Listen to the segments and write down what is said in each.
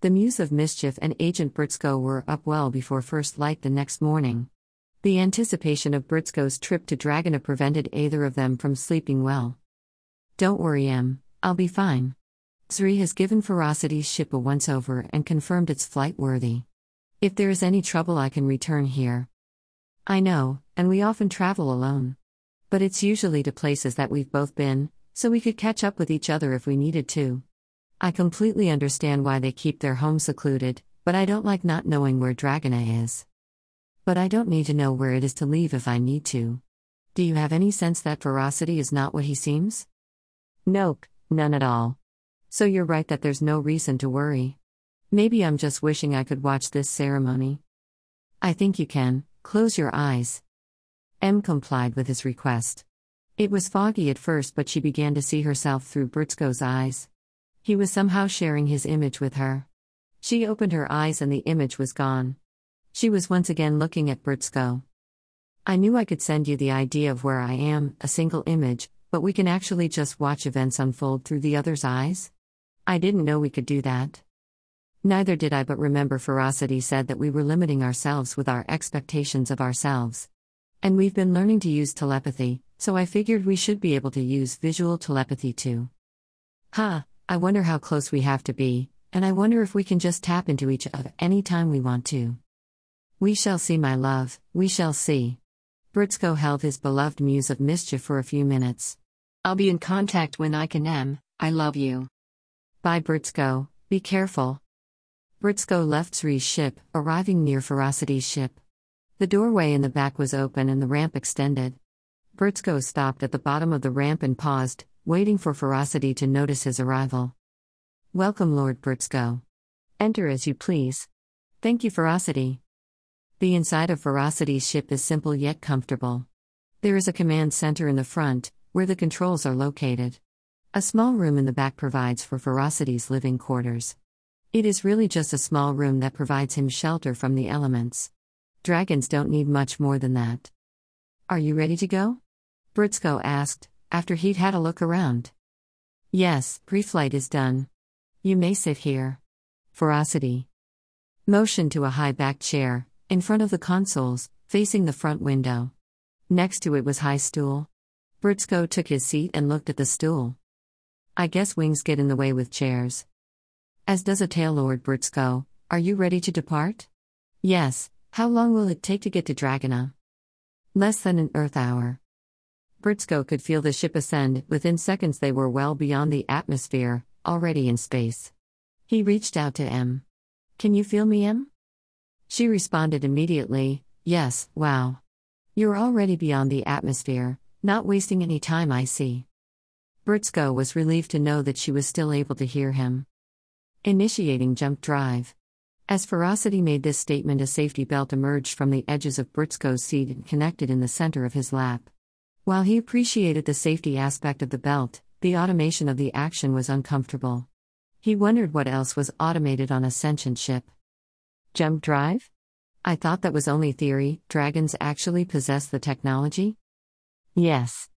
The Muse of Mischief and Agent Brzko were up well before first light the next morning. The anticipation of Brzko's trip to Dragona prevented either of them from sleeping well. Don't worry, Em, I'll be fine. Zri has given Ferocity's ship a once over and confirmed it's flight worthy. If there is any trouble, I can return here. I know, and we often travel alone. But it's usually to places that we've both been, so we could catch up with each other if we needed to. I completely understand why they keep their home secluded, but I don't like not knowing where Dragona is. But I don't need to know where it is to leave if I need to. Do you have any sense that ferocity is not what he seems? Nope, none at all. So you're right that there's no reason to worry. Maybe I'm just wishing I could watch this ceremony. I think you can, close your eyes. Em complied with his request. It was foggy at first, but she began to see herself through Brzko's eyes. He was somehow sharing his image with her. She opened her eyes and the image was gone. She was once again looking at Brzko. I knew I could send you the idea of where I am, a single image, but we can actually just watch events unfold through the other's eyes? I didn't know we could do that. Neither did I, but remember, Ferocity said that we were limiting ourselves with our expectations of ourselves. And we've been learning to use telepathy, so I figured we should be able to use visual telepathy too. Ha, I wonder how close we have to be, and I wonder if we can just tap into each other any time we want to. We shall see, my love, we shall see. Brzko held his beloved muse of mischief for a few minutes. I'll be in contact when I can, Em. I love you. Bye, Brzko, be careful. Brzko left Zri's ship, arriving near Ferocity's ship. The doorway in the back was open and the ramp extended. Brzko stopped at the bottom of the ramp and paused, waiting for Ferocity to notice his arrival. Welcome, Lord Brzko. Enter as you please. Thank you, Ferocity. The inside of Ferocity's ship is simple yet comfortable. There is a command center in the front, where the controls are located. A small room in the back provides for Ferocity's living quarters. It is really just a small room that provides him shelter from the elements. Dragons don't need much more than that. Are you ready to go? Brzko asked, after he'd had a look around. Yes, pre flight is done. You may sit here. Ferocity. Motion to a high backed chair, in front of the consoles, facing the front window. Next to it was high stool. Brzko took his seat and looked at the stool. I guess wings get in the way with chairs. As does a tail, Lord Brzko. Are you ready to depart? Yes. How long will it take to get to Dragona? Less than an Earth hour. Brzko could feel the ship ascend. Within seconds, they were well beyond the atmosphere, already in space. He reached out to Em. Can you feel me, Em? She responded immediately, Yes, wow. You're already beyond the atmosphere, not wasting any time, I see. Brzko was relieved to know that she was still able to hear him. Initiating jump drive. As Ferocity made this statement, a safety belt emerged from the edges of Britsko's seat and connected in the center of his lap. While he appreciated the safety aspect of the belt, the automation of the action was uncomfortable. He wondered what else was automated on a sentient ship. Jump drive? I thought that was only theory, dragons actually possess the technology? Yes.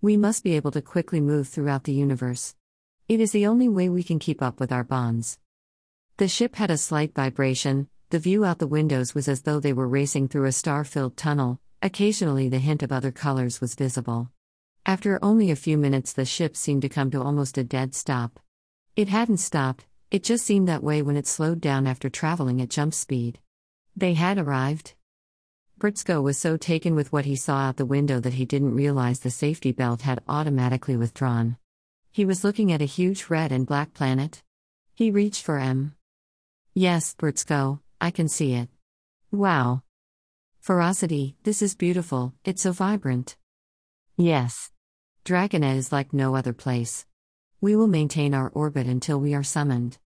We must be able to quickly move throughout the universe. It is the only way we can keep up with our bonds. The ship had a slight vibration, the view out the windows was as though they were racing through a star filled tunnel, occasionally the hint of other colors was visible. After only a few minutes, the ship seemed to come to almost a dead stop. It hadn't stopped, it just seemed that way when it slowed down after traveling at jump speed. They had arrived. Brzko was so taken with what he saw out the window that he didn't realize the safety belt had automatically withdrawn. He was looking at a huge red and black planet. He reached for M. Yes, Brzko, I can see it. Wow. Ferocity, this is beautiful, it's so vibrant. Yes. Dragona is like no other place. We will maintain our orbit until we are summoned.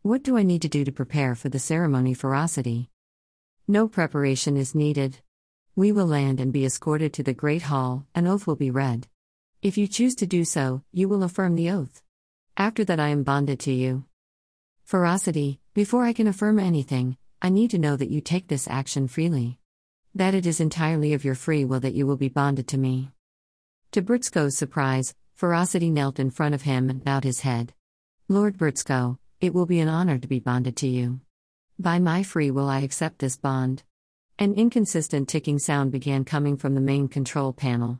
What do I need to do to prepare for the ceremony, Ferocity? No preparation is needed. We will land and be escorted to the Great Hall, an oath will be read. If you choose to do so, you will affirm the oath. After that, I am bonded to you. Ferocity, before I can affirm anything, I need to know that you take this action freely. That it is entirely of your free will that you will be bonded to me. To Brzko's surprise, Ferocity knelt in front of him and bowed his head. Lord Brzko, It will be an honor to be bonded to you. By my free will, I accept this bond. An inconsistent ticking sound began coming from the main control panel.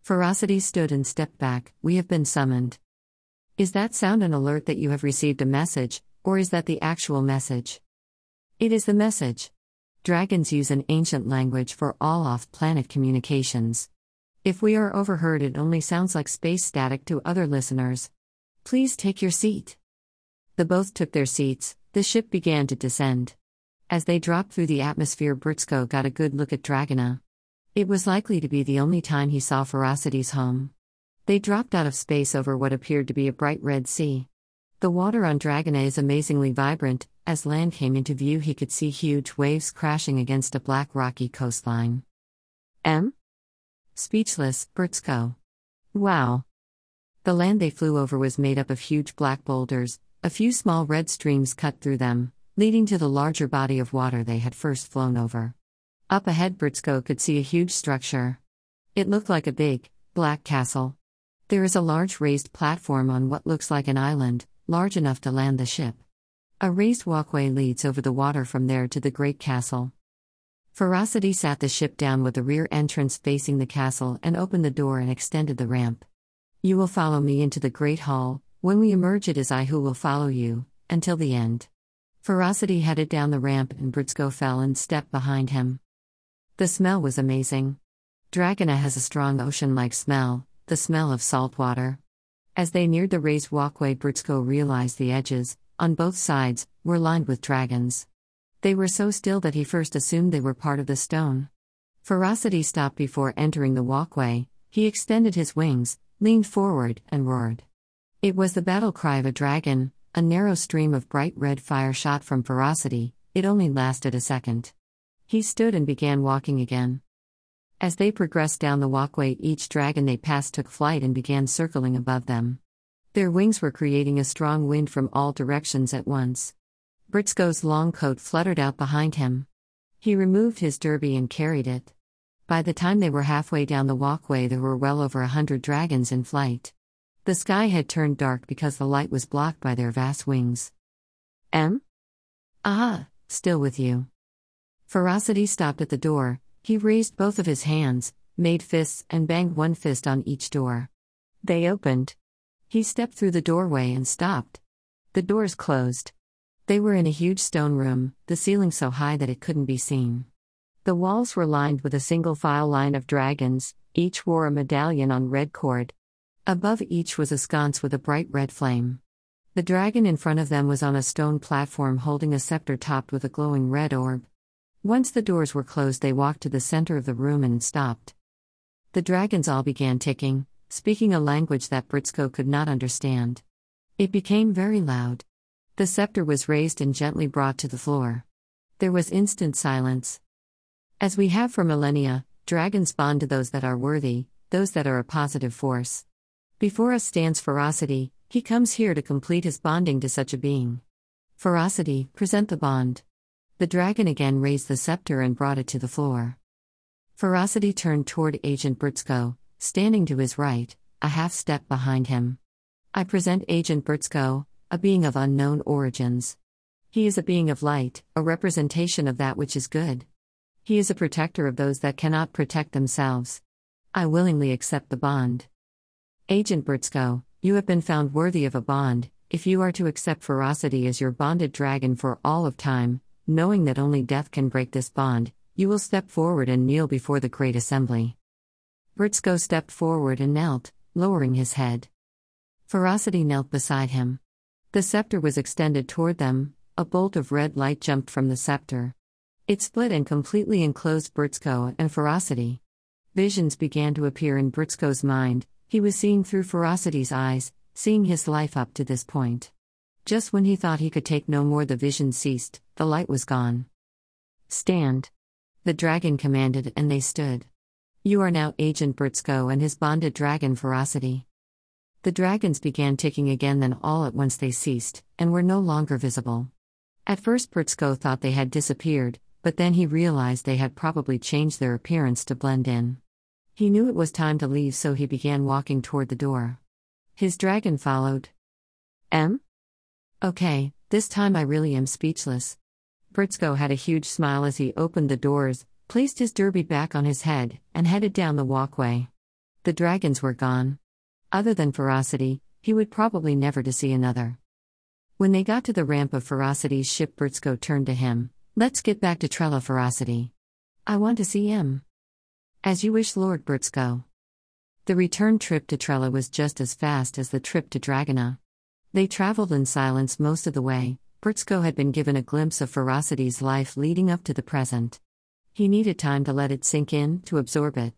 Ferocity stood and stepped back. We have been summoned. Is that sound an alert that you have received a message, or is that the actual message? It is the message. Dragons use an ancient language for all off planet communications. If we are overheard, it only sounds like space static to other listeners. Please take your seat. The both took their seats, the ship began to descend. As they dropped through the atmosphere, Brzko got a good look at Dragona. It was likely to be the only time he saw Ferocity's home. They dropped out of space over what appeared to be a bright red sea. The water on Dragona is amazingly vibrant. As land came into view, he could see huge waves crashing against a black rocky coastline. M? Speechless, Brzko. Wow. The land they flew over was made up of huge black boulders, a few small red streams cut through them, leading to the larger body of water they had first flown over. Up ahead, Brzko could see a huge structure. It looked like a big, black castle. There is a large raised platform on what looks like an island, large enough to land the ship. A raised walkway leads over the water from there to the great castle. Ferocity sat the ship down with the rear entrance facing the castle and opened the door and extended the ramp. You will follow me into the great hall, when we emerge, it is I who will follow you, until the end. Ferocity headed down the ramp and Brzko fell and stepped behind him. The smell was amazing. Dragona has a strong ocean like smell, the smell of salt water. As they neared the raised walkway, Brzko realized the edges, on both sides, were lined with dragons. They were so still that he first assumed they were part of the stone. Ferocity stopped before entering the walkway, he extended his wings, leaned forward, and roared. It was the battle cry of a dragon, a narrow stream of bright red fire shot from Ferocity, it only lasted a second. He stood and began walking again. As they progressed down the walkway, each dragon they passed took flight and began circling above them. Their wings were creating a strong wind from all directions at once. Brzko's long coat fluttered out behind him. He removed his derby and carried it. By the time they were halfway down the walkway, there were well over a hundred dragons in flight. The sky had turned dark because the light was blocked by their vast wings. M? Ah, still with you. Ferocity stopped at the door, he raised both of his hands, made fists, and banged one fist on each door. They opened. He stepped through the doorway and stopped. The doors closed. They were in a huge stone room, the ceiling so high that it couldn't be seen. The walls were lined with a single file line of dragons, each wore a medallion on red cord. Above each was a sconce with a bright red flame. The dragon in front of them was on a stone platform holding a scepter topped with a glowing red orb. Once the doors were closed, they walked to the center of the room and stopped. The dragons all began ticking, speaking a language that Brzko could not understand. It became very loud. The scepter was raised and gently brought to the floor. There was instant silence. As we have for millennia, dragons bond to those that are worthy, those that are a positive force. Before us stands ferocity, he comes here to complete his bonding to such a being. Ferocity, present the bond. The dragon again raised the scepter and brought it to the floor. Ferocity turned toward Agent Brzko, standing to his right, a half step behind him. I present Agent Brzko, a being of unknown origins. He is a being of light, a representation of that which is good. He is a protector of those that cannot protect themselves. I willingly accept the bond. Agent Brzko, you have been found worthy of a bond, if you are to accept ferocity as your bonded dragon for all of time, knowing that only death can break this bond, you will step forward and kneel before the great assembly. Brzko stepped forward and knelt, lowering his head. Ferocity knelt beside him. The scepter was extended toward them, a bolt of red light jumped from the scepter. It split and completely enclosed Brzko and Ferocity. Visions began to appear in Brzko's mind, he was seeing through Ferocity's eyes, seeing his life up to this point. Just when he thought he could take no more, the vision ceased, the light was gone. Stand. The dragon commanded, and they stood. You are now Agent Brzko and his bonded dragon Ferocity. The dragons began ticking again, then all at once they ceased, and were no longer visible. At first, Brzko thought they had disappeared, but then he realized they had probably changed their appearance to blend in. He knew it was time to leave, so he began walking toward the door. His dragon followed. M? Okay, This time I really am speechless. Brzko had a huge smile as he opened the doors, placed his derby back on his head, and headed down the walkway. The dragons were gone. Other than Ferocity, he would probably never to see another. When they got to the ramp of Ferocity's ship, Brzko turned to him. Let's get back to Trella Ferocity. I want to see him. As you wish, Lord Brzko. The return trip to Trella was just as fast as the trip to Dragona. They traveled in silence most of the way. Brzko had been given a glimpse of Ferocity's life leading up to the present. He needed time to let it sink in, to absorb it.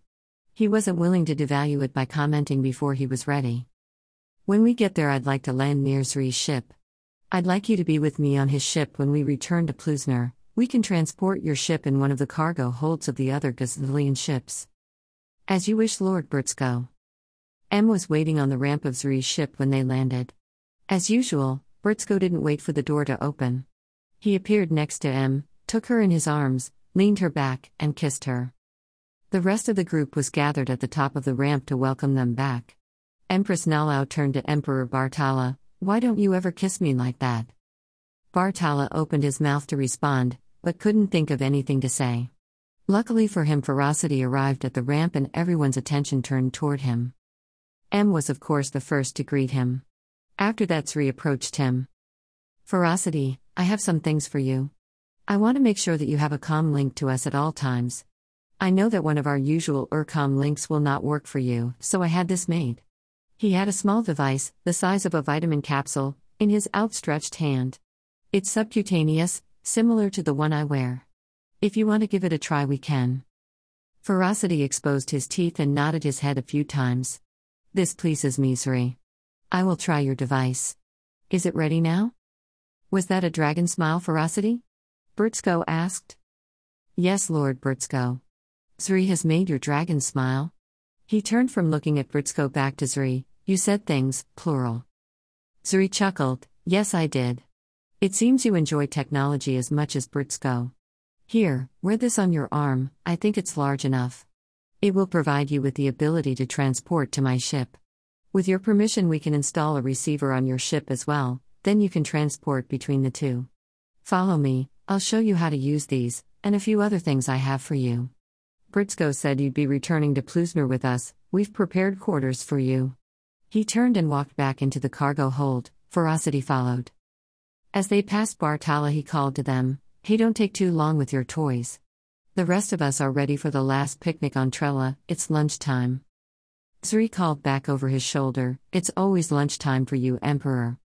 He wasn't willing to devalue it by commenting before he was ready. When we get there, I'd like to land near Zri's ship. I'd like you to be with me on his ship when we return to Plusner. We can transport your ship in one of the cargo holds of the other Gazillion ships. As you wish, Lord Brzko. M was waiting on the ramp of Zri's ship when they landed. As usual, Brzko didn't wait for the door to open. He appeared next to M, took her in his arms, leaned her back, and kissed her. The rest of the group was gathered at the top of the ramp to welcome them back. Empress Nalao turned to Emperor Bartala, Why don't you ever kiss me like that? Bartala opened his mouth to respond, but couldn't think of anything to say. Luckily for him, Ferocity arrived at the ramp and everyone's attention turned toward him. M was, of course, the first to greet him. After that, Zri approached him. Ferocity, I have some things for you. I want to make sure that you have a com link to us at all times. I know that one of our usual URCOM links will not work for you, so I had this made. He had a small device, the size of a vitamin capsule, in his outstretched hand. It's subcutaneous, similar to the one I wear. If you want to give it a try, we can. Ferocity exposed his teeth and nodded his head a few times. This pleases Zri. I will try your device. Is it ready now? Was that a dragon smile, Ferocity? Brzko asked. Yes, Lord Brzko. Zri has made your dragon smile. He turned from looking at Brzko back to Zri. You said things, plural. Zri chuckled. Yes, I did. It seems you enjoy technology as much as Brzko. Here, wear this on your arm, I think it's large enough. It will provide you with the ability to transport to my ship. With your permission, we can install a receiver on your ship as well, then you can transport between the two. Follow me, I'll show you how to use these, and a few other things I have for you. Brzko said you'd be returning to Plusner with us, we've prepared quarters for you. He turned and walked back into the cargo hold, Ferocity followed. As they passed Bartala, he called to them, Hey, don't take too long with your toys. The rest of us are ready for the last picnic on Trella, it's lunchtime. Zri called back over his shoulder, It's always lunchtime for you, Emperor.